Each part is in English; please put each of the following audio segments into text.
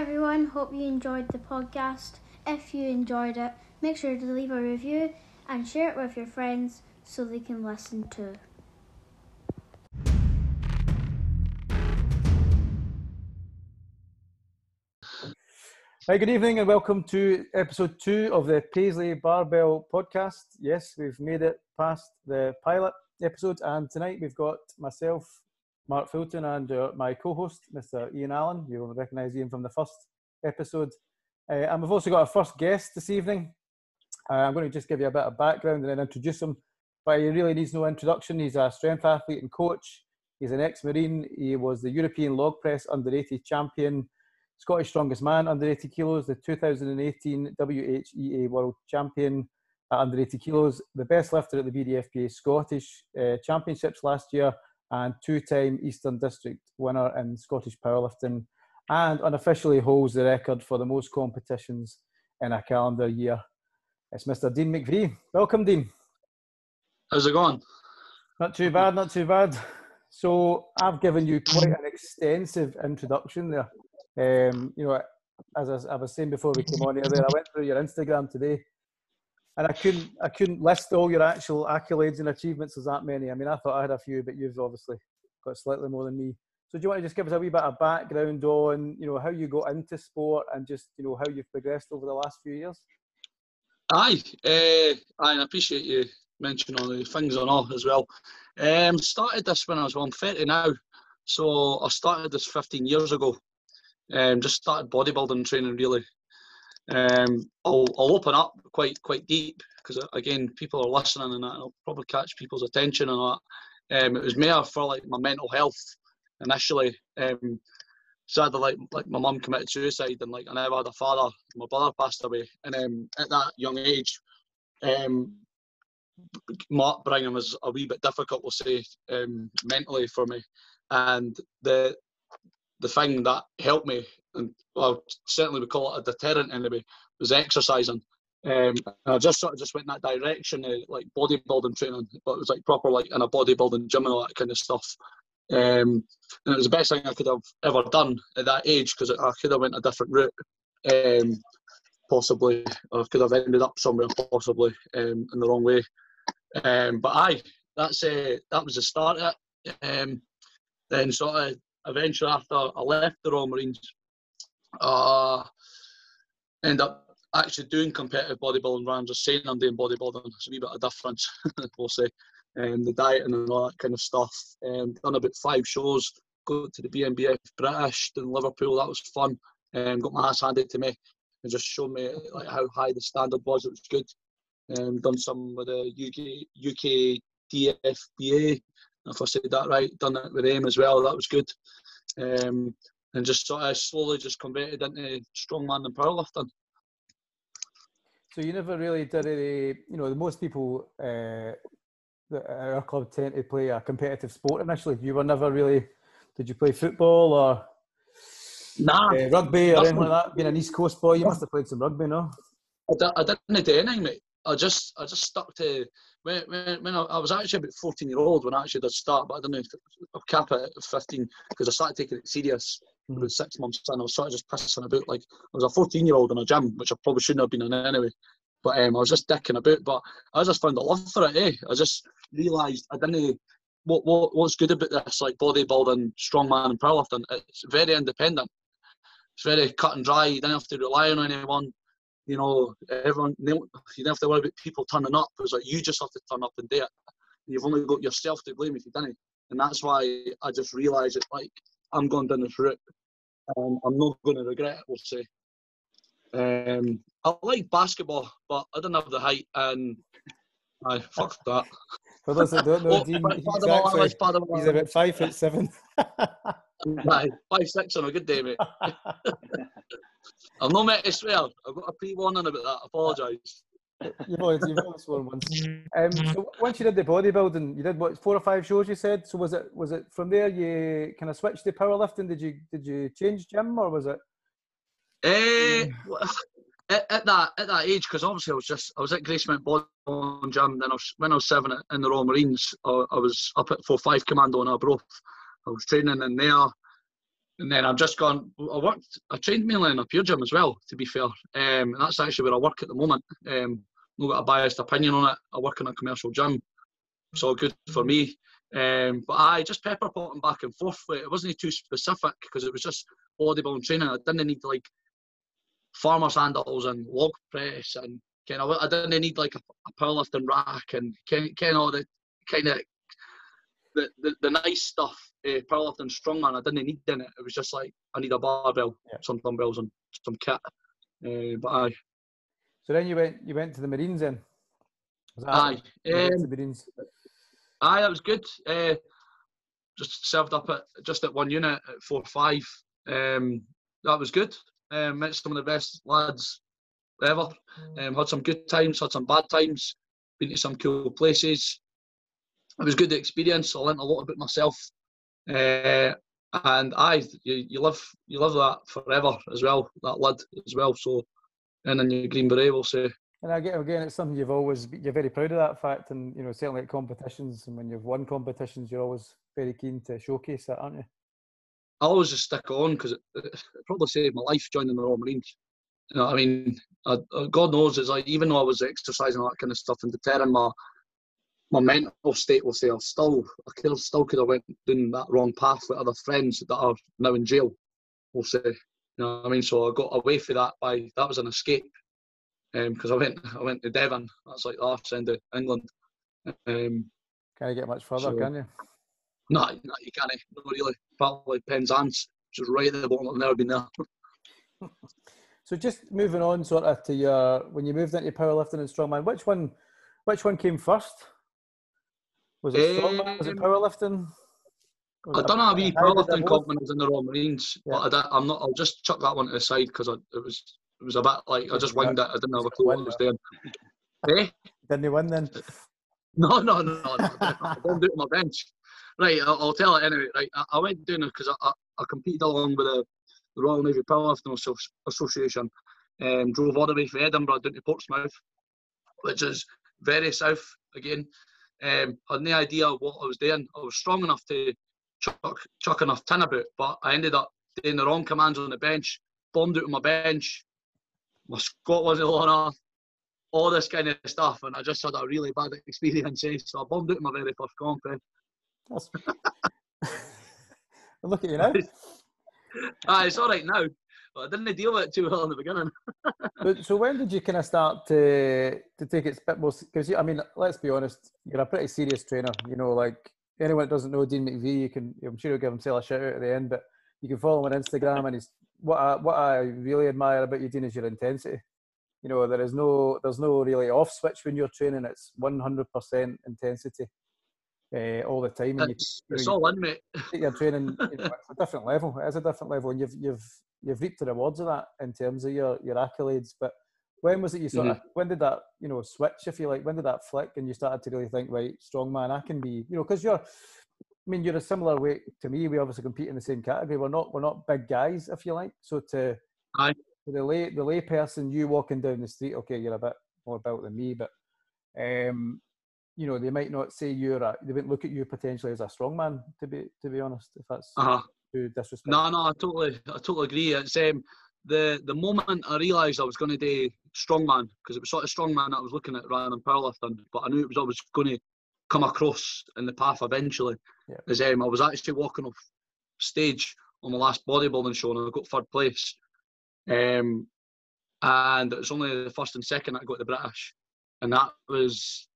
everyone. Hope you enjoyed the podcast. If you enjoyed it, make sure to leave a review and share it with your friends so they can listen too. Hi, good evening, and welcome to episode two of the Paisley Barbell podcast. Yes, we've made it past the pilot episode, and tonight we've got myself, Mark Fulton, and uh, my co host, Mr. Ian Allen. You will recognise Ian from the first episode. Uh, and we've also got our first guest this evening. Uh, I'm going to just give you a bit of background and then introduce him, but he really needs no introduction. He's a strength athlete and coach. He's an ex Marine. He was the European log press under 80 champion Scottish strongest man under 80 kilos, the 2018 WHEA world champion under 80 kilos, the best lifter at the BDFPA Scottish uh, Championships last year, and two time Eastern District winner in Scottish powerlifting, and unofficially holds the record for the most competitions in a calendar year. It's Mr. Dean McVie. Welcome, Dean. How's it going? Not too bad, not too bad. So I've given you quite an extensive introduction there. Um, you know, as I, was saying before we came on here, there I went through your Instagram today, and I couldn't I couldn't list all your actual accolades and achievements. There's that many. I mean, I thought I had a few, but you've obviously got slightly more than me. So do you want to just give us a wee bit of background on you know how you got into sport and just you know how you've progressed over the last few years? Aye, uh, I appreciate you mentioning all the things on all as well. Um, started this when I was I'm 30 now, so I started this 15 years ago. Um, just started bodybuilding training really. Um, I'll, I'll open up quite quite deep because again people are listening and I'll probably catch people's attention and that. Um, it was more for like my mental health initially. Um, sadly, like like my mum committed suicide and like I never had a father. My brother passed away, and um, at that young age, um, Mark Brigham was a wee bit difficult, we'll say, um, mentally for me. And the the thing that helped me, and well, certainly we call it a deterrent anyway, was exercising. Um, I just sort of just went in that direction, of, like bodybuilding training, but it was like proper like in a bodybuilding gym and all that kind of stuff. Um, and it was the best thing I could have ever done at that age because I could have went a different route, um, possibly, or could have ended up somewhere possibly um, in the wrong way. Um, but aye, that's uh, that was the start of it. Um, then sort of eventually after I left the Royal Marines, uh, end up actually doing competitive bodybuilding rather than just saying I'm doing bodybuilding. It's a wee bit of difference, we'll say. And the diet and all that kind of stuff. And done about five shows. Go to the BNBF British in Liverpool. That was fun. And got my ass handed to me and just showed me like how high the standard was. It was good. Um, done some with the UK UK DFBA if I said that right, done it with them as well. That was good. Um, and just sort of slowly just converted into strongman and powerlifting. So you never really did any, you know, the most people uh, that our club tend to play a competitive sport initially. You were never really, did you play football or nah, uh, rugby or anything like that? Being an East Coast boy, you must have played some rugby, no? I, d- I didn't do anything, mate. I just I just stuck to when, when, when I, I, was actually about 14 year old when I actually did start, but I didn't know I cap it at 15 because I started taking it serious mm. about six months in. I was sort of just pissing about like I was a 14 year old in a gym, which I probably shouldn't have been in anyway. But um, I was just dicking about. But I just found a love for it. Eh? I just realised I didn't. What, what what's good about this like bodybuilding, strongman, and powerlifting? It's very independent. It's very cut and dry. You don't have to rely on anyone you know, everyone, you don't have to worry about people turning up. It's like you just have to turn up and do it. You've only got yourself to blame if you didn't. And that's why I just realised it's like, I'm going down this route and I'm not going to regret it, we'll say. Um, I like basketball, but I don't have the height and I fucked that. For those that don't know, Dean, he's, actually, he's about five foot seven. five six on a good day, mate. I've not met to swear. I've got a pre-warning about that. I apologise. You've always, you've always sworn once. Um, so once you did the bodybuilding, you did what four or five shows. You said. So was it was it from there you kind of switched to powerlifting? Did you did you change gym or was it? Uh, at, at, that at that age, because obviously I was just I was at Gracemount Bodybuilding Gym. Then I was, when I was seven in the Royal Marines, I, I was up at four five commando on in Arbroath. I was training in there and then I've just gone. I worked. I trained mainly in a pure gym as well. To be fair, um, and that's actually where I work at the moment. Um, not got a biased opinion on it. I work in a commercial gym, so good for me. Um, but I just pepper potting back and forth. It wasn't too specific because it was just bodybuilding training. I didn't need like farmer's handles and log press and kind of. I didn't need like a, powerlifting rack and kind, kind of the kind of the, the, the nice stuff. Uh, powerlifting strongman. I didn't need in it. It was just like I need a barbell, yeah. some dumbbells, and some kit. Uh, but I. So then you went you went to the Marines then. aye. Um, the Marines. Aye, that was good. Uh, just served up at just at one unit at four five. Um, that was good. Um, met some of the best lads ever. Um, had some good times, had some bad times. Been to some cool places. It was good experience. I learnt a lot about myself. Uh, and I, you, you live you live that forever as well. That lid as well. So, and then your green beret, we'll say. And again, again, it's something you've always you're very proud of that fact, and you know certainly at competitions and when you've won competitions, you're always very keen to showcase that, aren't you? I always just stick on because it, it, probably saved my life joining the Royal Marines. You know, I mean, I, God knows it's like even though I was exercising all that kind of stuff and deterring my my mental state, will say, I still I could still could have went down that wrong path with other friends that are now in jail. We'll say, you know, I mean, so I got away from that by that was an escape because um, I went I went to Devon. That's like the arse end of England. Um, can't get much further, so, can you? No, no, you can't. Not really. Like Penzance, which is right at the bottom. I've never been there. so just moving on, sort of to your when you moved into powerlifting and strongman, which one, which one came first? Was it strongman? Um, was it um, powerlifting? Was I done a wee powerlifting comp when I was in the Royal Marines, yeah. but I am not. I'll just chuck that one to the side because it was it was a bit like I just winged it. I didn't have a clue what I was doing. eh? Didn't you win then? No, no, no, no. I don't do it on my bench. Right, I'll, I'll tell it anyway. Right, I, I went doing it because I, I, I, competed along with the, the Royal Navy Powerlifting Association. and drove all the way from Edinburgh down to Portsmouth, which is very south again. Um, had no idea what I was doing. I was strong enough to chuck, chuck enough tin about, but I ended up doing the wrong commands on the bench, bombed out of my bench, my squat wasn't long enough, all this kind of stuff, and I just had a really bad experience. Eh? So I bombed out of my very first comp. Eh? Look at you now. ah, it's all right now, but I didn't deal with it too well in the beginning. but, so when did you kind of start to to take it a bit more? Because I mean, let's be honest, you're a pretty serious trainer. You know, like anyone that doesn't know Dean McVie, you can I'm sure he'll give himself a shout out at the end, but you can follow him on Instagram and he's what I, what I really admire about you, Dean, is your intensity. You know, there is no there's no really off switch when you're training. It's 100% intensity uh, all the time. And it's, you, it's you know, all in, mate. You're training you know, it's a different level. It is a different level, and you've you've you've reaped the rewards of that in terms of your your accolades. But when was it you sort mm-hmm. of when did that you know switch, if you like? When did that flick, and you started to really think, right, strong man, I can be. You know, because you're I mean, you're a similar weight to me. We obviously compete in the same category. We're not we're not big guys, if you like. So to, Aye. to the lay the lay person, you walking down the street, okay, you're a bit more built than me, but um, you know, they might not say you're a. They wouldn't look at you potentially as a strong man. To be to be honest, if that's uh-huh. Too disrespectful. No, no, I totally I totally agree. It's um, the the moment I realised I was going to do strongman because it was sort of strongman that I was looking at rather than powerlifting, but I knew it was always going to come across in the path eventually. Yeah. Is um, I was actually walking off stage on the last bodybuilding show and I got third place. Um, and it was only the first and second that I got the British, and that was,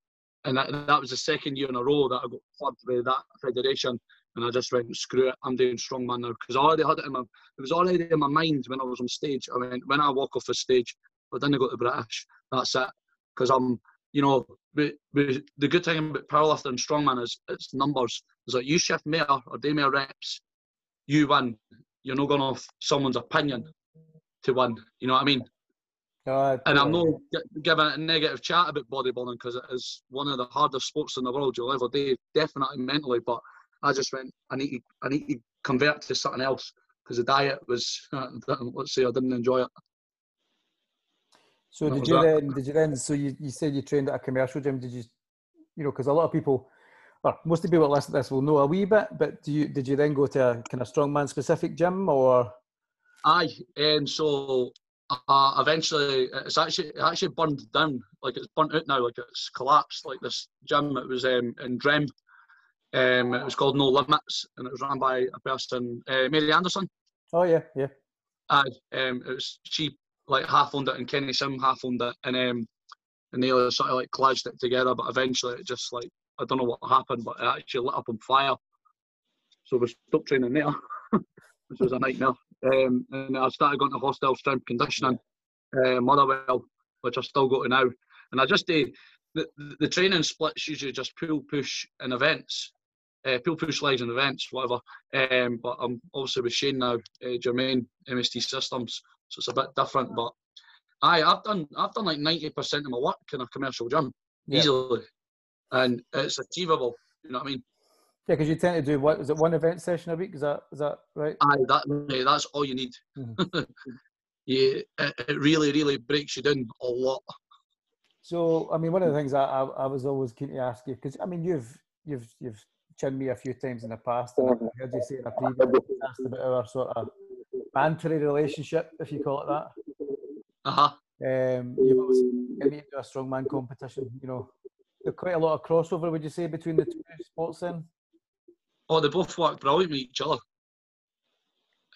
and that, that was the second year in a row that I got third with that federation. And I just went, screw it, I'm doing strongman now because I already had it in my, it was already in my mind when I was on stage. I mean, when I walk off the stage, I didn't go to British. That's it, because I'm you know, but, but the good thing about powerlifting and strongman is it's numbers. Is that you shift more or do more reps, you win. You're not going off someone's opinion to win. You know what I mean? Uh, and I'm not giving a negative chat about bodybuilding because it is one of the hardest sports in the world you'll ever do, definitely mentally. But I just went, I need to, I need to convert to something else because the diet was, let's say, I didn't enjoy it. So did you that. then? Did you then? So you, you said you trained at a commercial gym. Did you? You know, because a lot of people, well, most of the people that listen to this will know a wee bit, but do you did you then go to a kind of strongman specific gym or? Aye, and so uh, eventually it's actually it actually burned down, like it's burnt out now, like it's collapsed. Like this gym, it was um, in Drem. Um, it was called No Limits, and it was run by a person, uh, Mary Anderson. Oh yeah, yeah. Aye, um, it was she like half owned it, and Kenny Sim half owned it, and um, and they sort of like collaged it together. But eventually, it just like I don't know what happened, but it actually lit up on fire. So we stopped training there, which was a nightmare. Um, and I started going to hostile strength conditioning, uh, Motherwell, which I still go to now. And I just do the, the training splits usually just pull, push, and events. Uh, pull, push, legs, and events, whatever. Um, but I'm obviously with Shane now, uh, Jermaine, MST Systems, so it's a bit different. But aye, I've done I've done like ninety percent of my work in a commercial gym Yeah. easily, and it's achievable. You know what I mean? Yeah, because you tend to do what is it one event session a week? Is that is that right? Aye, that that's all you need. Mhm. yeah, it, it really, really breaks you down a lot. So, I mean, one of the things I, I, I was always keen to ask you because I mean, you've you've you've chinned me a few times in the past, and I heard you say in a previous podcast about our sort of bantery relationship, if you call it that. Uh huh. Um, you've obviously get me into a strongman competition. You know, there's quite a lot of crossover. Would you say between the two sports then? Oh, they both work brilliant with each other.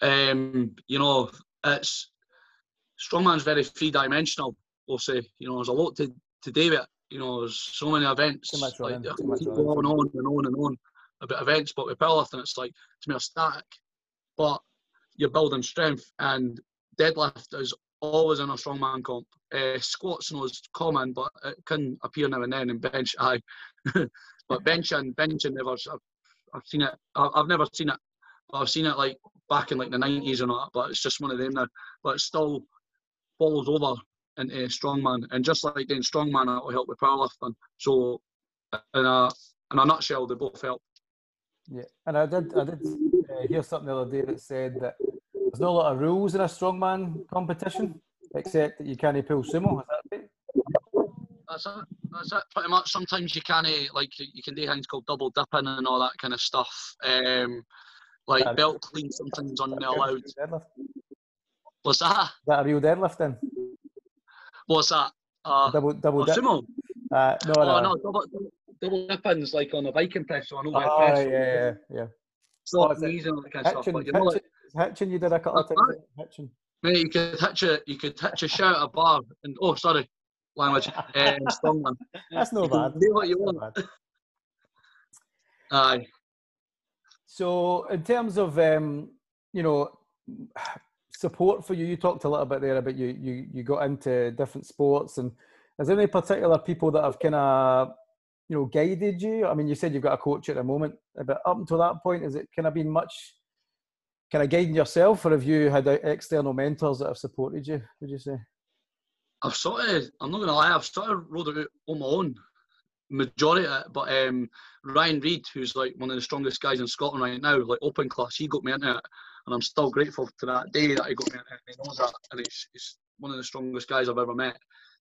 Um, you know, it's strongman's very three dimensional. We'll say, you know, there's a lot to to do with it. You know, there's so many events. Too much like, running, I too much keep running. going on and on and on about events, but with powerlifting, it's like it's more static. But you're building strength, and deadlift is always in a strongman comp. Uh, squats no is common, but it can appear now and then in bench. Aye, but benching, benching never. I've, I've seen it. I've never seen it. I've seen it like back in like the nineties all that. But it's just one of them now. But it still follows over into strongman, and just like doing strongman, it will help with powerlifting. So, in a in a nutshell, they both help. Yeah, and I did I did uh, hear something the other day that said that there's not a lot of rules in a strongman competition except that you can't pull sumo. Is that right? That's it. That's it. Pretty much. Sometimes you can uh, like you can do things called double dipping and all that kind of stuff. Um, like Yeah. belt clean sometimes only allowed. Deadlift. What's that? Is that a real deadlift then? What's that? Uh, Double double oh, dip. sumo. Uh, no, Oh no. no, double, double dipping's like on a Viking press or an Oh, overhead yeah, yeah, yeah. So Oh, knees and all that kind of stuff. Hitching, you know, like, hitching, you did a couple of Uh, times. Hitching. mate, you could hitch a you could hitch a shout at a bar and oh sorry, language. Strongman. That's no bad. do what you That's want. Aye. So, in terms of um, you know support for you, you talked a little bit there about you you you got into different sports, and is there any particular people that have kind of you know guided you? I mean, you said you've got a coach at the moment, but up until that point, has it kind of been much kind of guiding yourself, or have you had external mentors that have supported you? Would you say? I've sort of, I'm not gonna lie, I've sort of rolled it on my own, majority of it. But um, Ryan Reid, who's like one of the strongest guys in Scotland right now, like open class, he got me into it, and I'm still grateful to that day that he got me into it. He knows that, and he's, he's one of the strongest guys I've ever met.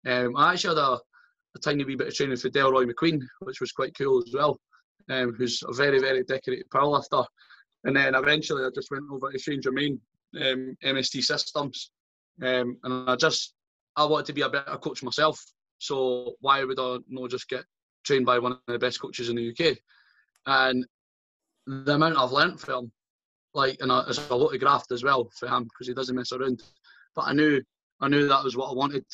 Um, I actually had a, a tiny wee bit of training for Delroy McQueen, which was quite cool as well. Um, who's a very, very decorated powerlifter. And then eventually I just went over to Shane Germain, um, MST Systems. Um, and I just, I wanted to be a better coach myself. So why would I not just get trained by one of the best coaches in the UK? And the amount I've learnt from him, like, and I- there's a lot of graft as well for him because he doesn't mess around. But I knew, I knew that was what I wanted.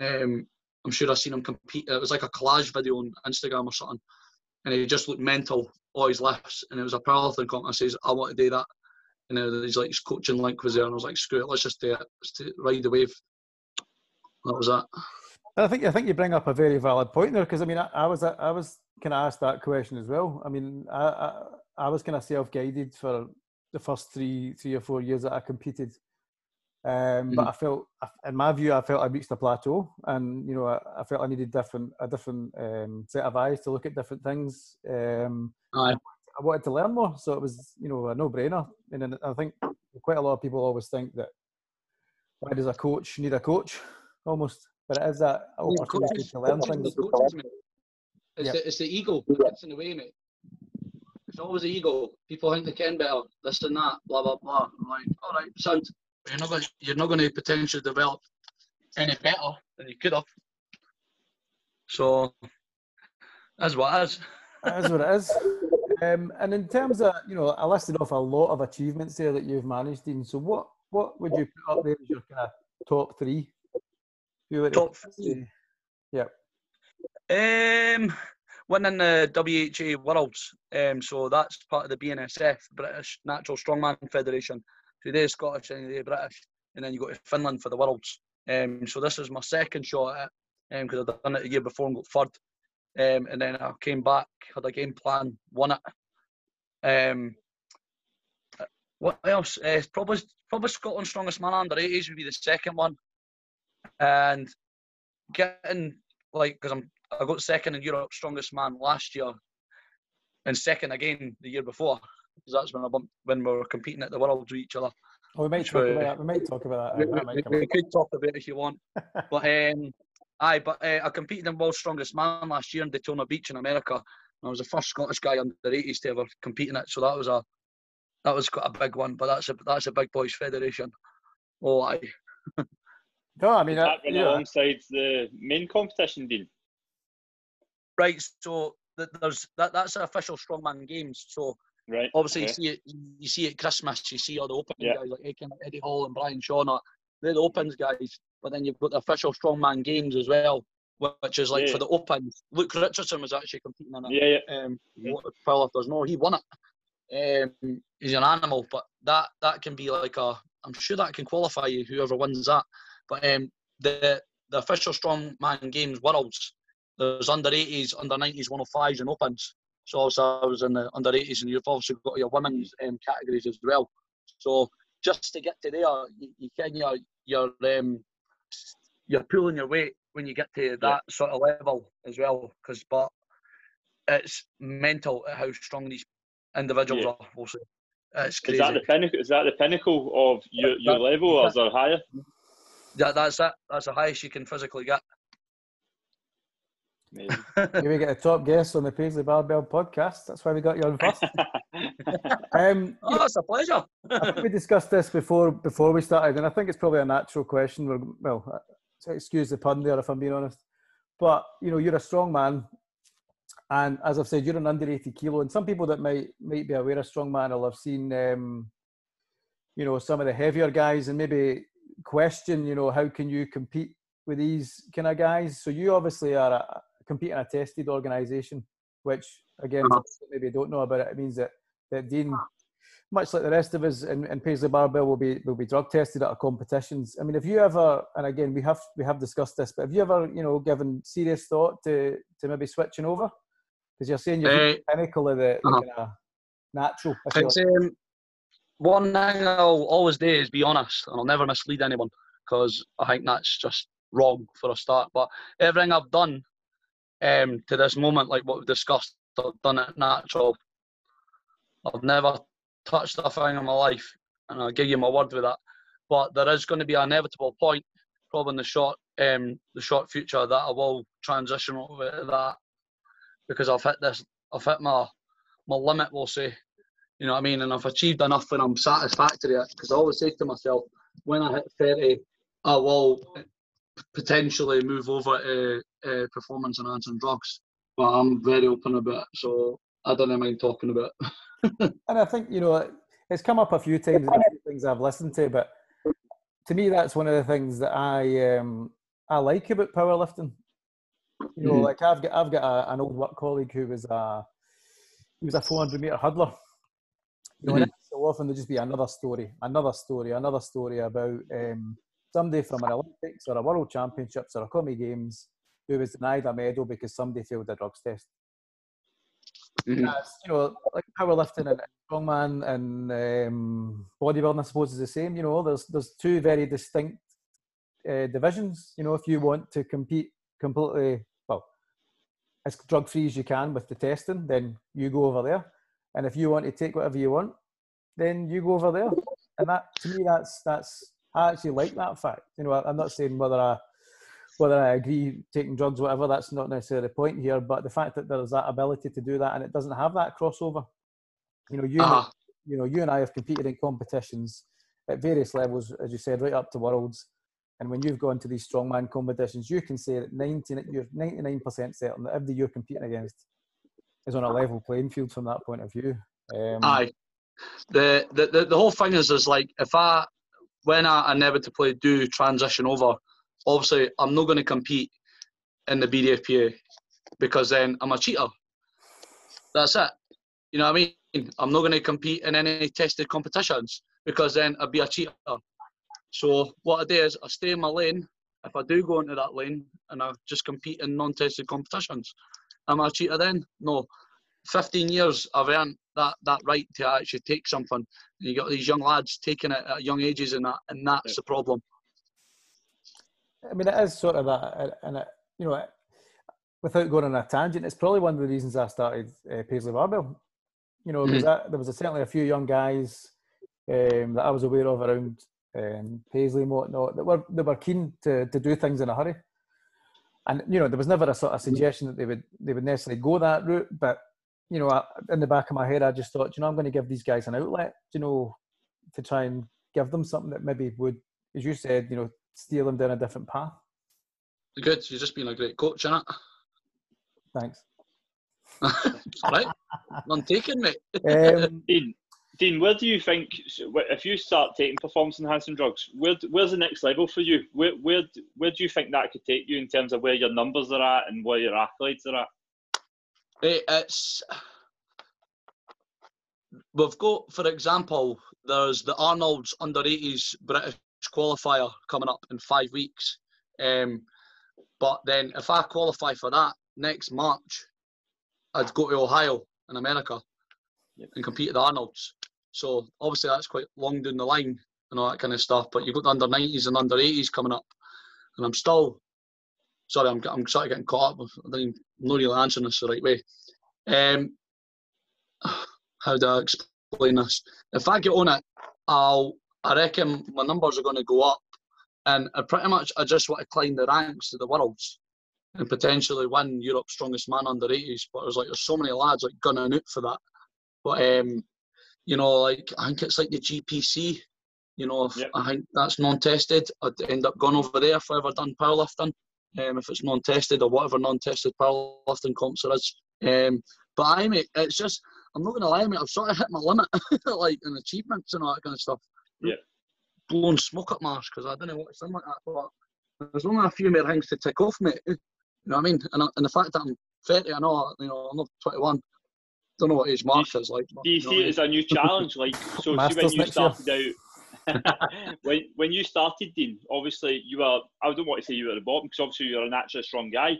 Um, I'm sure I've seen him compete. It was like a collage video on Instagram or something, and he just looked mental, all his lifts, and it was a powerlifting comp. I says, I want to do that. And then he's like, his coaching link was there, and I was like, screw it, let's just do it. Let's ride the wave. That was that. I think I think you bring up a very valid point there because I mean I, I was I was kind of asked that question as well. I mean I I, I was kind of self guided for the first three three or four years that I competed, um, but Mhm. I felt in my view I felt I reached a plateau and you know I, I felt I needed different a different um, set of eyes to look at different things. Um, Aye. I wanted to learn more, so it was you know a no brainer. And then I think quite a lot of people always think that why does a coach need a coach almost, but it is that Yeah, opportunity coaches- to learn things. are coaches. It's, Yep. the, it's the ego that gets in the way, mate. It's always the ego. People think they can better, this and that, blah blah blah. I'm like, all right, son, you're not going, you're not going to potentially develop any better than you could have. So that's what it is. That is what it is. Um, and in terms of, you know, I listed off a lot of achievements there that you've managed, Dean. So what what would you put up there as your kind of top three? Who were top three. Yeah. Um, winning the WHA Worlds. Um, so that's part of the BNSF, British Natural Strongman Federation. So they're Scottish and they're British, and then you go to Finland for the Worlds. Um, so this is my second shot at it because um, I'd done it a year before and got third. Um, and then I came back, had a game plan, won it. Um, what else? Uh, probably probably Scotland's strongest man under 80s would be the second one, and getting like because I'm I got second in Europe strongest man last year, and second again the year before because that's when I bumped, when we were competing at the Worlds with each other. Oh, we might talk about that. We might talk about that. We, we, we could talk about it if you want, but um, aye, but uh, I competed in World's Strongest Man last year in Daytona Beach in America. I was the first Scottish guy under 80s to ever compete in it, so that was a that was quite a big one. But that's a that's a big boys federation. Oh, aye. no, I mean, that yeah. alongside the main competition, Dean. Right, so there's that that's official strongman games. So right, obviously okay. you see it you see at Christmas, you see all the open yeah. guys like Eddie Hall and Brian Shaw. They're the opens guys, but then you've got the official strongman games as well, which is like yeah. for the opens. Luke Richardson was actually competing in it. Yeah, yeah. Um, mm-hmm. there's no, he won it. Um, he's an animal, but that that can be like a. I'm sure that can qualify you whoever wins that. But um, the the official strongman games worlds, there's under 80s, under 90s, 105s, and opens. So obviously I was in the under 80s, and you've obviously got your women's um, categories as well. So just to get to there, you, you can you're you're um, you're pulling your weight when you get to that yeah. sort of level as well. Because but it's mental how strong these individuals yeah. are. Also, it's crazy. Is that the pinnacle? Is that the pinnacle of your, your that, level, or is there higher? Yeah, that's it. That's the highest you can physically get. Maybe. we get a top guest on the Paisley Barbell podcast. That's why we got you on first. um, oh, it's a pleasure. I think we discussed this before before we started, and I think it's probably a natural question. We're, well, excuse the pun there if I'm being honest, but you know, you're a strong man, and as I've said, you're an under 80 kilo, and some people that might might be aware of strong man will have seen, um, you know, some of the heavier guys, and maybe question, you know, how can you compete with these kind of guys? So you obviously are a, compete in a tested organisation, which again, uh-huh. maybe don't know about it. It means that that Dean, much like the rest of us in, in Paisley Barbell, will be will be drug tested at our competitions. I mean, have you ever, and again, we have we have discussed this, but have you ever, you know, given serious thought to to maybe switching over? Because you're saying you're uh, pinnacle of the, uh-huh. kind of natural. It's, like. um, one thing I'll always do is be honest, and I'll never mislead anyone because I think that's just wrong for a start. But everything I've done um, to this moment, like what we've discussed, I've done it natural. I've never touched a thing in my life, and I'll give you my word with that. But there is going to be an inevitable point, probably in the short, um, the short future, that I will transition over that because I've hit this, I've hit my my limit. We'll say, you know what I mean, and I've achieved enough and I'm satisfactory. Because I always say to myself, when I hit thirty, I will potentially move over to uh, performance enhancing drugs. But I'm very open about it, so I don't mind talking about it. and I think, you know, it's come up a few times in a few things I've listened to, but to me, that's one of the things that I um, I like about powerlifting. You know, mm-hmm. like I've got I've got a, an old work colleague who was a he was a 400 meter hurdler. You know, mm-hmm. and so often there'll just be another story, another story, another story about um, somebody from an Olympics or a World Championships or a Commie Games who was denied a medal because somebody failed a drugs test. Mm-hmm. As, you know, like powerlifting and strongman and um, bodybuilding, I suppose, is the same. You know, there's there's two very distinct uh, divisions. You know, if you want to compete completely well as drug free as you can with the testing, then you go over there. And if you want to take whatever you want, then you go over there. And that to me, that's that's I actually like that fact. You know, I'm not saying whether I whether I agree taking drugs, whatever. That's not necessarily the point here. But the fact that there's that ability to do that and it doesn't have that crossover, You know, you, and- Uh-huh. you know, you and I have competed in competitions at various levels, as you said, right up to worlds. And when you've gone to these strongman competitions, you can say that 90, you're 99% certain that everybody you're competing against is on a level playing field from that point of view. Um, Aye. The, the the the whole thing is is like if I when I inevitably do transition over, obviously I'm not going to compete in the BDFPA because then I'm a cheater. That's it. You know what I mean? I'm not going to compete in any tested competitions because then I'd be a cheater. So what I do is I stay in my lane. If I do go into that lane and I just compete in non-tested competitions, am I a cheater then? No. 15 years I've earned that, that right to actually take something. And you got these young lads taking it at young ages and that, and that's the problem. I mean, it is sort of that, and it, you know, without going on a tangent, it's probably one of the reasons I started uh, Paisley Barbell. You know, because there was a, certainly a few young guys um, that I was aware of around um, Paisley and whatnot that were they were keen to, to do things in a hurry, and you know there was never a sort of suggestion that they would they would necessarily go that route, but you know, in the back of my head, I just thought, you know, I'm going to give these guys an outlet, you know, to try and give them something that maybe would, as you said, you know, steer them down a different path. Good. You've just been a great coach, innit? Thanks. right. None taken, mate. Um, Dean, Dean, where do you think if you start taking performance enhancing drugs, where where's the next level for you? Where where where do you think that could take you in terms of where your numbers are at and where your athletes are at? Hey, it's we've got, for example, there's the Arnold's under 80s British qualifier coming up in five weeks. Um, but then if I qualify for that next March, I'd go to Ohio in America Yep. and compete at the Arnold's. So obviously that's quite long down the line and all that kind of stuff. But you've got the under 90s and under 80s coming up, and I'm still sorry, I'm I'm sort of getting caught up. With, I'm not really answering this the right way. Um, how do I explain this? If I get on it, I'll I reckon my numbers are going to go up, and I pretty much I just want to climb the ranks of the worlds and potentially win Europe's strongest man under 80s. But there's like there's so many lads like gunning out for that. But um, you know, like I think it's like the GPC. You know, if Yep. I think that's non-tested. I'd end up going over there if I ever done powerlifting. Um, if it's non-tested or whatever non-tested powerlifting comps there is. Um, but I mate, it's just I'm not gonna lie, mate. I've sort of hit my limit, like in achievements and all that kind of stuff. Yeah. Blowing smoke up marsh because I don't know what something like that. But there's only a few more things to tick off, mate. You know what I mean? And, and the fact that I'm 30, I know, you know, I'm not 21. Don't know what age Mark is like. Do you know see what I it as a new challenge? Like, so see when you next year. started out, when when you started, Dean, obviously you were. I don't want to say you were at the bottom because obviously you're a naturally strong guy.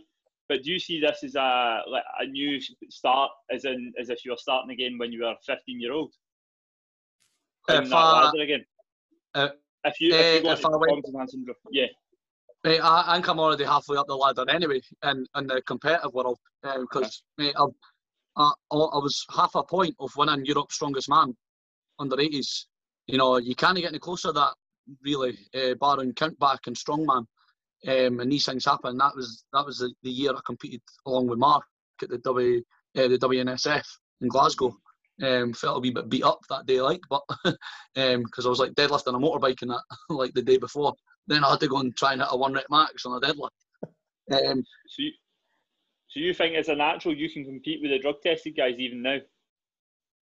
But do you see this as a like a new start, as in as if you were starting again when you were 15 year old? If I- again. uh, if you if you go if into I went- performance enhancing drug- yeah, Mate, I, think I'm already halfway up the ladder anyway in, in the competitive world because mate, I, I, I was half a point of winning Europe's strongest man under 80s. You know, you can't get any closer to that really, uh, barring countback and strongman. Um, and these things happen. That was that was the, the year I competed along with Mark at the W uh, the WNSF in Glasgow. Um, felt a wee bit beat up that day, like, but because I was like deadlifting a motorbike and that like the day before. Then I had to go and try and hit a one rep max on a deadlift. Um, so you, so you think as a natural you can compete with the drug tested guys even now?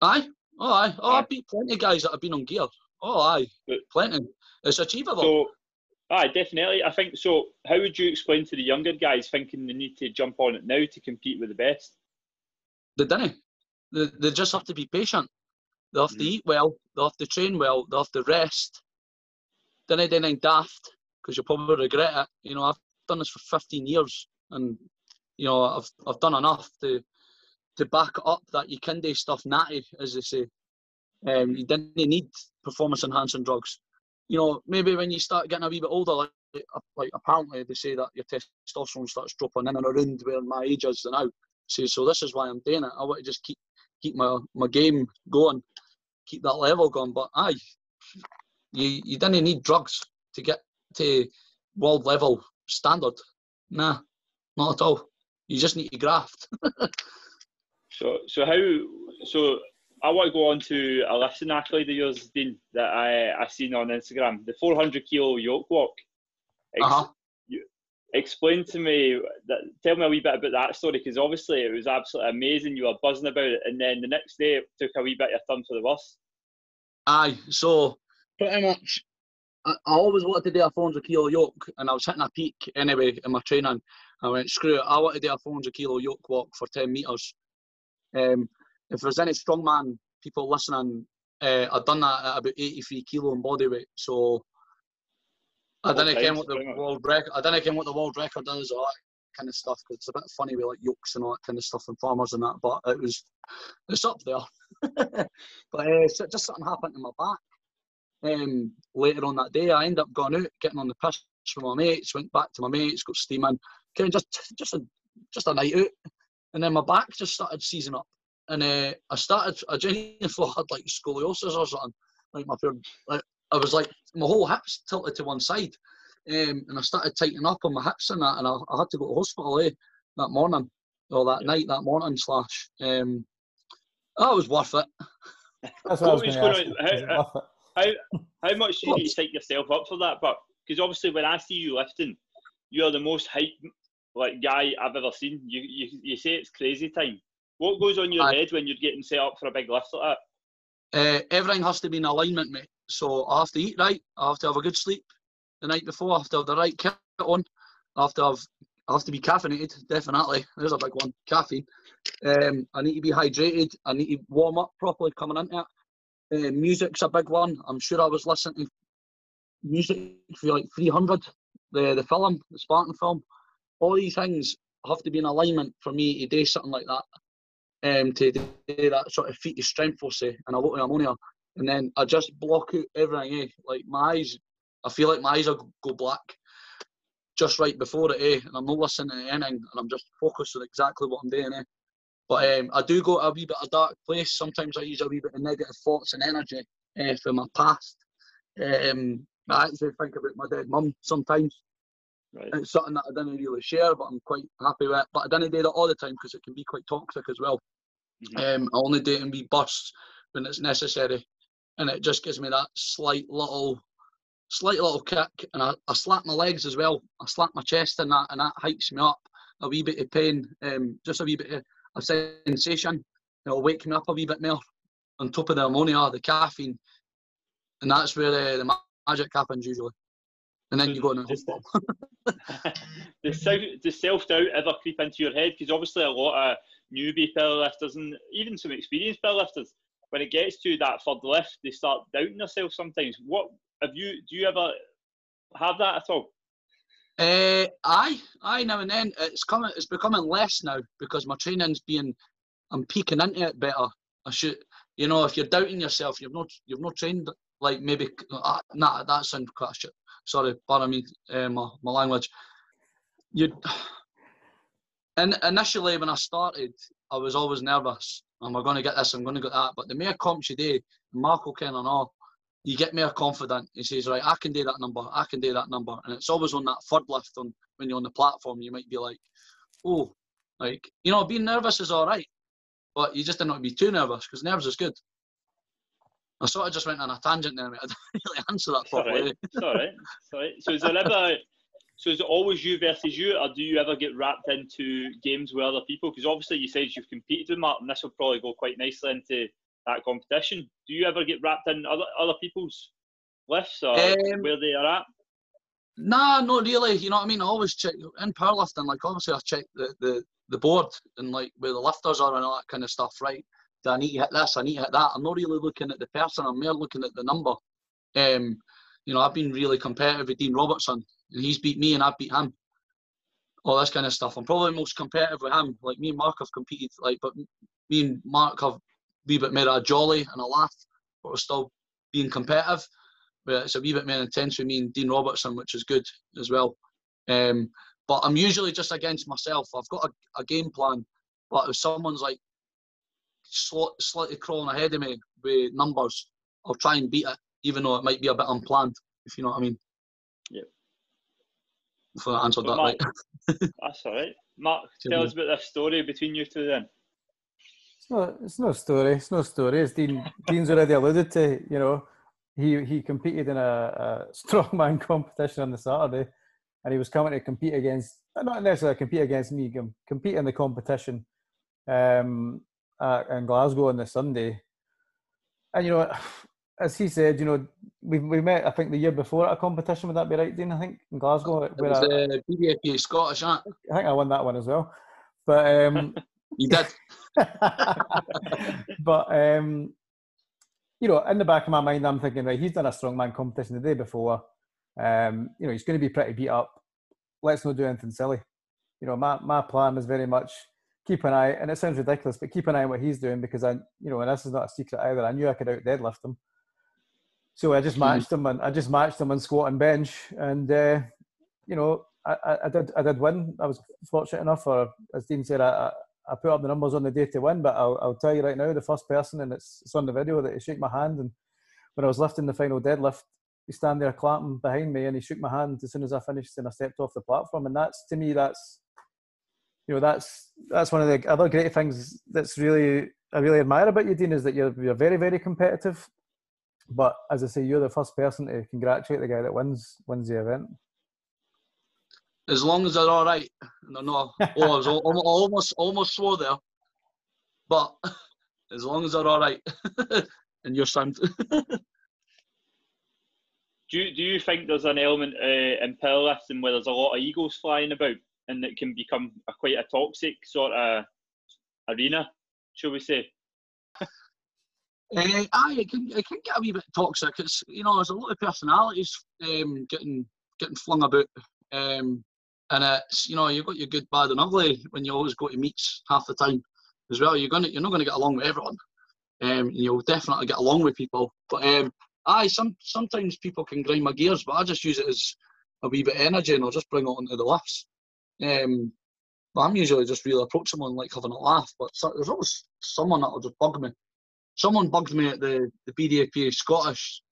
aye, oh aye, oh Aye. I beat plenty of guys that have been on gear. Oh aye, But- plenty. It's achievable. So, aye, definitely. I think so. How would you explain to the younger guys thinking they need to jump on it now to compete with the best? they didn't. They, they just have to be patient. They have to Mhm. eat well. They have to train well. They have to rest. Then I didn't daft because you'll probably regret it. You know, I've done this for 15 years, and you know, I've I've done enough to to back up that you can do stuff natty, as they say. Um, you didn't need performance enhancing drugs. You know, maybe when you start getting a wee bit older, like like apparently they say that your testosterone starts dropping in and around where my age is now. See, so this is why I'm doing it. I want to just keep keep my, my game going, keep that level going. But aye, you you didn't need drugs to get to world level standard. Nah, not at all. You just need to graft. So, so how? So I want to go on to a lifting accolade of yours, Dean, that I I seen on Instagram, the 400 kilo yoke walk. Ex- Uh-huh. Explain to me that. Tell me a wee bit about that story because obviously it was absolutely amazing. You were buzzing about it, and then the next day it took a wee bit of a turn for the worse. Aye, so pretty much, I, always wanted to do a 400 kilo yoke, and I was hitting a peak anyway in my training. I went, screw it, I want to do a 400 kilo yoke walk for 10 metres. Um, if there's any strongman people listening, uh, I've done that at about 83 kilo in body weight, so I didn't care times, what the world record. I didn't care what the world record is or that kind of stuff because it's a bit funny with like yokes and all that kind of stuff and farmers and that. But it was, it's up there. but uh, so just something happened to my back. Um, later on that day, I ended up going out, getting on the piss with my mates. Went back to my mates, got steaming, kind of just just a just a night out, and then my back just started seizing up, and uh, I started. I genuinely thought I had like scoliosis or something. Like my like I was like my whole hips tilted to one side, um, and I started tightening up on my hips and that, and I, I had to go to hospital eh, that morning or that Yeah. night, that morning slash. Um, that was worth it. That's what I was What going to ask. going you. on- Is it worth it? How much do you need to psych yourself up for that? But because obviously when I see you lifting, you're the most hype like guy I've ever seen. You you, you say it's crazy time. What goes on your Aye. head when you're getting set up for a big lift like that? Uh, everything has to be in alignment, mate. So I have to eat right. I have to have a good sleep the night before. I have to have the right kit on. I have to have. I have to be caffeinated. Definitely, there's a big one. Caffeine. Um, I need to be hydrated. I need to warm up properly coming into it. Uh, music's a big one. I'm sure I was listening to music for like 300, the the film, the Spartan film. All these things have to be in alignment for me to do something like that. Um, to do that sort of feat of strength, we'll say, and a lot of ammonia and then I just block out everything. Eh? Like my eyes, I feel like my eyes will go black just right before it, eh? and I'm not listening to anything, and I'm just focused on exactly what I'm doing. Eh? But um, I do go to a wee bit of dark place. Sometimes I use a wee bit of negative thoughts and energy uh, from my past. Um, I actually think about my dead mum sometimes. Right. It's something that I didn't really share, but I'm quite happy with. it. But I don't do that all the time because it can be quite toxic as well. Mhm. Um, I only do it in wee bursts when it's necessary, and it just gives me that slight little, slight little kick. And I, I slap my legs as well. I slap my chest and that, and that hikes me up a wee bit of pain, um, just a wee bit of a sensation. It'll wake me up a wee bit more. On top of the ammonia, the caffeine, and that's where the, the magic happens usually. And then you go in the Just- hospital. does self doubt ever creep into your head? Because obviously a lot of newbie powerlifters and even some experienced powerlifters, when it gets to that third lift, they start doubting themselves sometimes. What have you? Do you ever have that at all? Uh, aye, aye. Now and then it's coming. It's becoming less now because my training's being. I'm peeking into it better. I should, you know, if you're doubting yourself, you've not, you've not trained like maybe. Uh, nah, that sounds quite shit. Sorry, pardon me, uh, my my language. You. And initially, when I started, I was always nervous. Am I going to get this? I'm going to get that. But the more comps you do, Mark kind of know you get more confident. He says, right, I can do that number, I can do that number. And it's always on that third lift on when you're on the platform, you might be like, oh, like, you know, being nervous is all right, but you just don't want to be too nervous because nerves is good. I sort of just went on a tangent there, mate. I didn't really answer that all properly. right. It's all right. It's all right. So is there ever? So is it always you versus you, or do you ever get wrapped into games with other people? Because obviously you said you've competed with Martin. This will probably go quite nicely into that competition. Do you ever get wrapped in other other people's lifts or Um, where they are at? Nah, not really. You know what I mean? I always check in powerlifting. Like obviously, I check the, the the board and like where the lifters are and all that kind of stuff. Right? Do I need to hit this? I need to hit that. I'm not really looking at the person. I'm more looking at the number. Um, you know, I've been really competitive with Dean Robertson, and he's beat me, and I've beat him. All this kind of stuff. I'm probably most competitive with him. Like me and Mark have competed, like, but me and Mark have wee bit more a jolly and a laugh, but we're still being competitive but it's a wee bit more intense with me and Dean Robertson, which is good as well. Um, but I'm usually just against myself. I've got a, a game plan, but if someone's like sl- slightly crawling ahead of me with numbers, I'll try and beat it, even though it might be a bit unplanned, if you know what I mean. Yep. If I answered But that right. That's all right. Mark, Cheers, tell mate. us about this story between you two then. It's no, it's no story. It's no story. As Dean Dean's already alluded to, you know, he he competed in a, a strongman competition on the Saturday, and he was coming to compete against not necessarily compete against me, compete in the competition um, at, in Glasgow on the Sunday. And you know, as he said, you know, we we met I think the year before at a competition. Would that be right, Dean? I think in Glasgow. It was the uh, BBFA Scottish, I think I won that one as well. But um, you did. but um, you know, in the back of my mind, I'm thinking, right, he's done a strongman competition the day before. Um, you know, he's going to be pretty beat up. Let's not do anything silly. You know, my, my plan is very much keep an eye, and it sounds ridiculous, but keep an eye on what he's doing because I, you know, and this is not a secret either. I knew I could out deadlift him, so I just hmm. matched him and I just matched him on squat and bench, and uh, you know, I, I, did I did win. I was fortunate enough, or as Dean said, I, I put up the numbers on the day to win, but I'll, I'll tell you right now, the first person, and it's, it's on the video, that he shook my hand. And when I was lifting the final deadlift, he stand there clapping behind me and he shook my hand as soon as I finished and I stepped off the platform. And that's, to me, that's, you know, that's, that's one of the other great things that's really, I really admire about you, Dean, is that you're, you're very, very competitive. But as I say, you're the first person to congratulate the guy that wins, wins the event as long as they're all right. No, no. Oh, I was almost almost swore there, but as long as they're all right, and you're sound. do you, do you think there's an element uh, in powerlifting where there's a lot of egos flying about, and it can become a, quite a toxic sort of arena, shall we say? Uh, aye, it can, it can get a wee bit toxic. It's you know, there's a lot of personalities um, getting getting flung about. Um, and it's you know you've got your good, bad, and ugly when you always go to meets half the time as well. You're gonna you're not gonna get along with everyone. Um, you'll definitely get along with people. But um, aye, some sometimes people can grind my gears, but I just use it as a wee bit of energy and I'll just bring it onto the lifts. Um, but I'm usually just really approachable and like having a laugh. But there's always someone that'll just bug me. Someone bugged me at the the BDAPA Scottish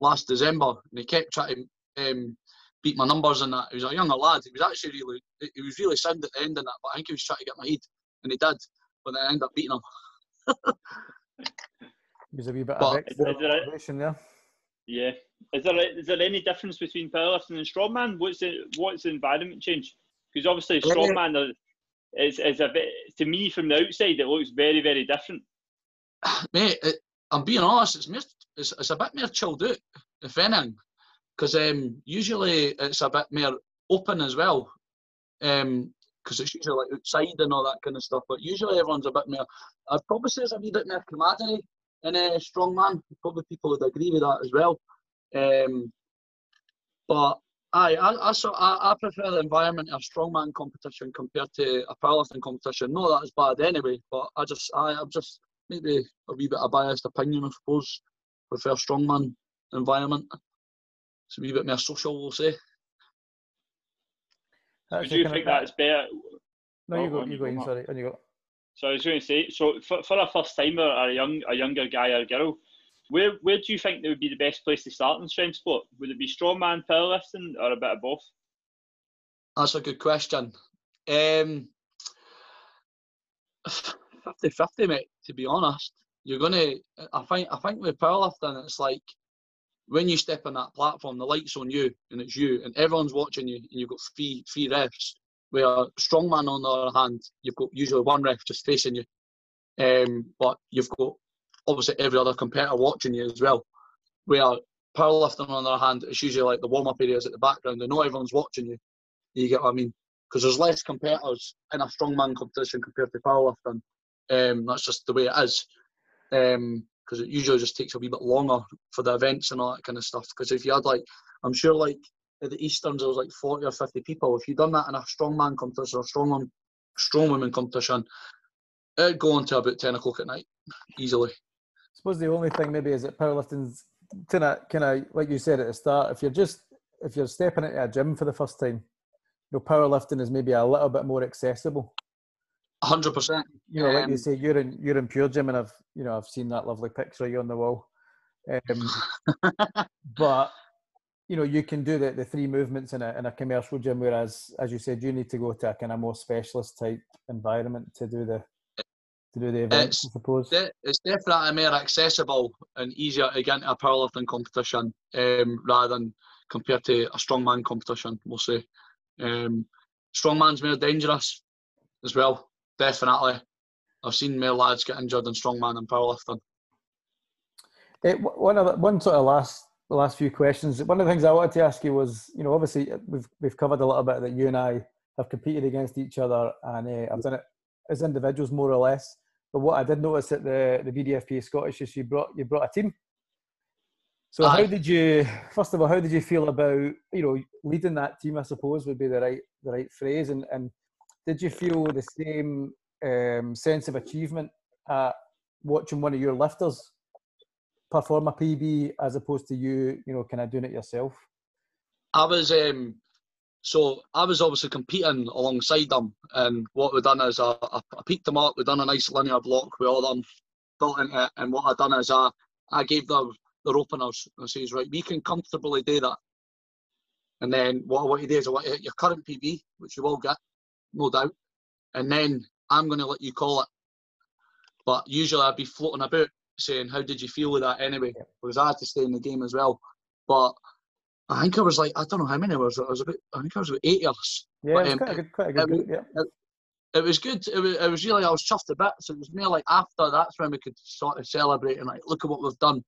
last December, and he kept trying to um, beat my numbers and that. He was a younger lad. He was actually really, he was really sound at the end of that, but I think he was trying to get my head, and he did. But then I ended up beating him. he was a wee bit but, of extra there. Yeah. Is there is there any difference between powerlifting and strongman? What's the what's the environment change? Because obviously strongman is is a bit to me from the outside it looks very very different. Mate, it, I'm being honest. It's, more, it's it's a bit more chilled out, if anything because um, usually it's a bit more open as well. because um, it's usually like outside and all that kind of stuff. But usually everyone's a bit more. I'd probably say it's a wee bit more camaraderie in a strongman. Probably people would agree with that as well. Um, but I, I, so I, I prefer the environment of strongman competition compared to a powerlifting competition. No, that is bad anyway. But I just, I, I'm just maybe a wee bit of biased opinion, I suppose. Prefer strongman environment. It's a wee bit more social, we'll say. Do you think that's better? No, you go. You go. In, sorry, and you go. So I was going to say, so for, for a first timer, a young a younger guy or girl, where where do you think that would be the best place to start in strength sport? Would it be strongman, powerlifting, or a bit of both? That's a good question. Um, 50-50, mate. To be honest, you're gonna. I think I think with powerlifting, it's like when you step on that platform, the light's on you and it's you, and everyone's watching you, and you've got three three refs. Where strongman, on the other hand, you've got usually one ref just facing you, um, but you've got obviously every other competitor watching you as well. Where powerlifting, on the other hand, it's usually like the warm up areas at the background, and not everyone's watching you. You get what I mean? Because there's less competitors in a strongman competition compared to powerlifting. Um, that's just the way it is. Um, because it usually just takes a wee bit longer for the events and all that kind of stuff. Because if you had like, I'm sure like at the Easterns there was like 40 or 50 people. If you'd done that in a strongman competition or strong strong women competition, it'd go on to about 10 o'clock at night easily. I suppose the only thing maybe is that powerlifting's kind of, kind of like you said at the start, if you're just if you're stepping into a gym for the first time, you know, powerlifting is maybe a little bit more accessible hundred percent. You know, like you say, you're in you're in pure gym, and I've you know I've seen that lovely picture of you on the wall. Um, but you know, you can do the, the three movements in a in a commercial gym, whereas as you said, you need to go to a kind of more specialist type environment to do the to do the events, It's I suppose. de- it's definitely more accessible and easier to get into a powerlifting competition um, rather than compared to a strongman competition. We'll say um, strongman's more dangerous as well. Definitely, I've seen male lads get injured in strongman and powerlifting. W- one of the, one sort of last the last few questions. One of the things I wanted to ask you was, you know, obviously uh, we've we've covered a little bit that you and I have competed against each other, and uh, I've done it as individuals more or less. But what I did notice at the the BDFP Scottish is you brought you brought a team. So how did you? First of all, how did you feel about you know leading that team? I suppose would be the right the right phrase. And and did you feel the same um, sense of achievement at watching one of your lifters perform a PB as opposed to you, you know, kind of doing it yourself? I was um, so I was obviously competing alongside them, and what we done is I, I, them up. We done a nice linear block with all them built into it, and what I done is I I gave them their openers and says right, we can comfortably do that. And then what I want you to do is I want you hit your current PB, which you will get, no doubt, and then I'm going to let you call it. But usually I'd be floating about saying, "How did you feel with that anyway?" Because I had to stay in the game as well. But I think I was like, I don't know how many was. I was about, I think I was about eight years. Yeah, But, um, quite a good, quite a good group. Yeah, It was good. It was, it was really, I was chuffed a bit. So it was more like after that's when we could sort of celebrate and like, look at what we've done.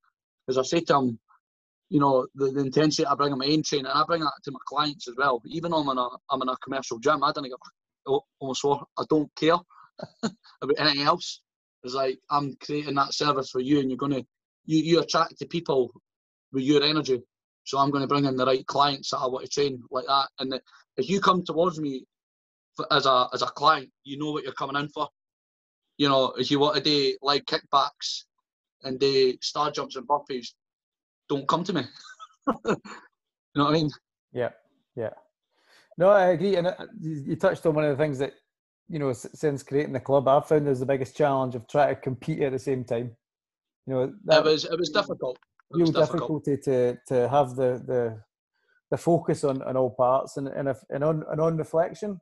Because I say to them, you know, the, the intensity I bring in my own training, and I bring that to my clients as well. Even though I'm in a, I'm in a commercial gym, I don't give, a- oh, I don't care about anything else. It's like I'm creating that service for you, and you're gonna, you, you attract the people with your energy. So I'm going to bring in the right clients that I want to train like that. And that if you come towards me for, as a as a client, you know what you're coming in for. You know, if you want to do leg kickbacks and do star jumps and burpees, don't come to me. you know what I mean? yeah, yeah. No, I agree. And uh, you touched on one of the things that, you know, since creating the club, I've found is the biggest challenge of trying to compete at the same time. You know, that, it was it was difficult. It real was difficult. difficulty to to have the the the focus on, on all parts and and, if, and on and on reflection,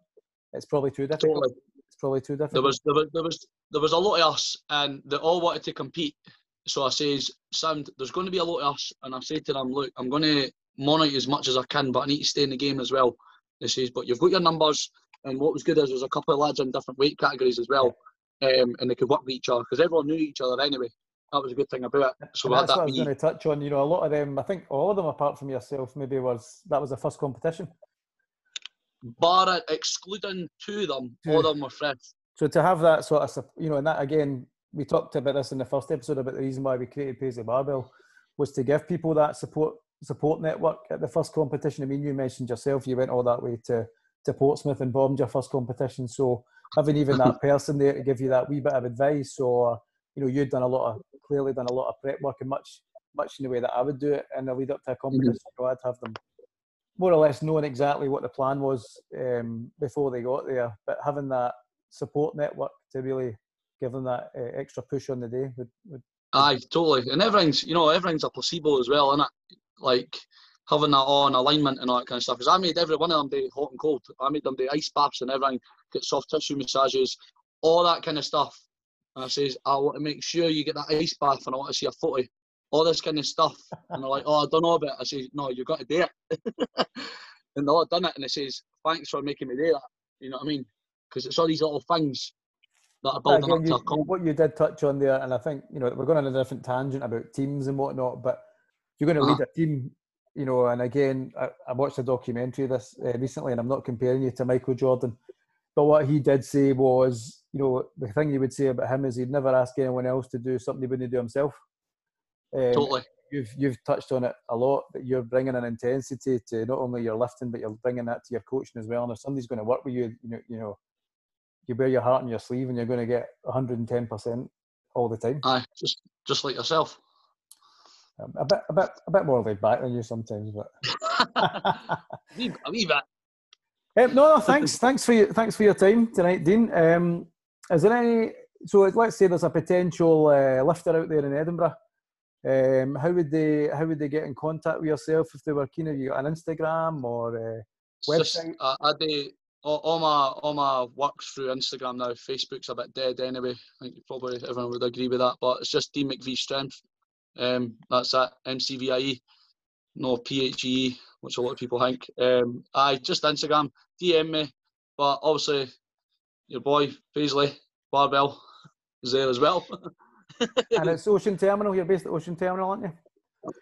it's probably too difficult. Totally. It's probably too difficult. There was there was there was there was a lot of us, and they all wanted to compete. So I says, Sam, there's going to be a lot of us, and I say to them, look, I'm going to monitor as much as I can, but I need to stay in the game as well. They says, but you've got your numbers, and what was good is there's a couple of lads in different weight categories as well, um, and they could work with each other because everyone knew each other anyway. That was a good thing about it. So And we had that's what I that was going to touch on. You know, a lot of them, I think all of them, apart from yourself, maybe was that was the first competition. bar excluding two of them, Two. all of them were fresh. So to have that sort of, you know, and that again, we talked about this in the first episode about the reason why we created Paisley Barbell was to give people that support support network at the first competition. I mean, you mentioned yourself, you went all that way to to Portsmouth and bombed your first competition. So having even that person there to give you that wee bit of advice, or you know, you'd done a lot of clearly done a lot of prep work and much much in the way that I would do it in the lead up to a competition. So I'd have them more or less knowing exactly what the plan was um, before they got there, but having that support network to really give them that uh, extra push on the day would, would Aye, totally. And everything's, you know, everything's a placebo as well, isn't it? Like having that on alignment and all that kind of stuff. Because I made every one of them do hot and cold. I made them do ice baths and everything, get soft tissue massages, all that kind of stuff. And I says, I want to make sure you get that ice bath and I want to see a footy. All this kind of stuff. And they're like, oh, I don't know about it. I say, no, you've got to do it. and they'll have done it. And it says, thanks for making me do that. You know what I mean? Because it's all these little things that are building Again, up you, what you did touch on there, and I think you know we're going on a different tangent about teams and whatnot, but you're going to lead a team, you know, and again, I, I watched a documentary this uh, recently, and I'm not comparing you to Michael Jordan, but what he did say was, you know, the thing you would say about him is he'd never ask anyone else to do something he wouldn't do himself. Um, Totally. You've you've touched on it a lot that you're bringing an intensity to not only your lifting, but you're bringing that to your coaching as well. And if somebody's going to work with you, you know, you know, you wear your heart on your sleeve, and you're going to get 110 percent all the time. Aye, just just like yourself. Um, a bit, a bit, a bit more laid back than you sometimes, but. a wee, bit. Um, no, no, thanks, thanks for your, thanks for your time tonight, Dean. Um, is there any? So let's say there's a potential uh, lifter out there in Edinburgh. Um, how would they how would they get in contact with yourself if they were keen? Have you got an Instagram or uh, It's just, uh, I do all, all my all my works through Instagram now. Facebook's a bit dead anyway. I think probably everyone would agree with that. But it's just Dean McVie Strength. Um, that's it. MCVIE, no PHE, which a lot of people think. Um, I just Instagram, DM me. But obviously, your boy Paisley Barbell is there as well. and it's Ocean Terminal. You're based at Ocean Terminal, aren't you?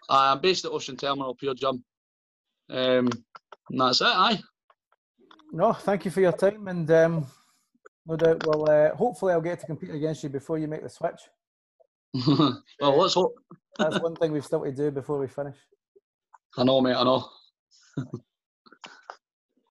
I'm based at Ocean Terminal, Pure Gym. Um, and that's it, aye. No, thank you for your time, and um, no doubt, well, uh, hopefully, I'll get to compete against you before you make the switch. well, let's hope. That's one thing we've still to do before we finish. I know, mate. I know.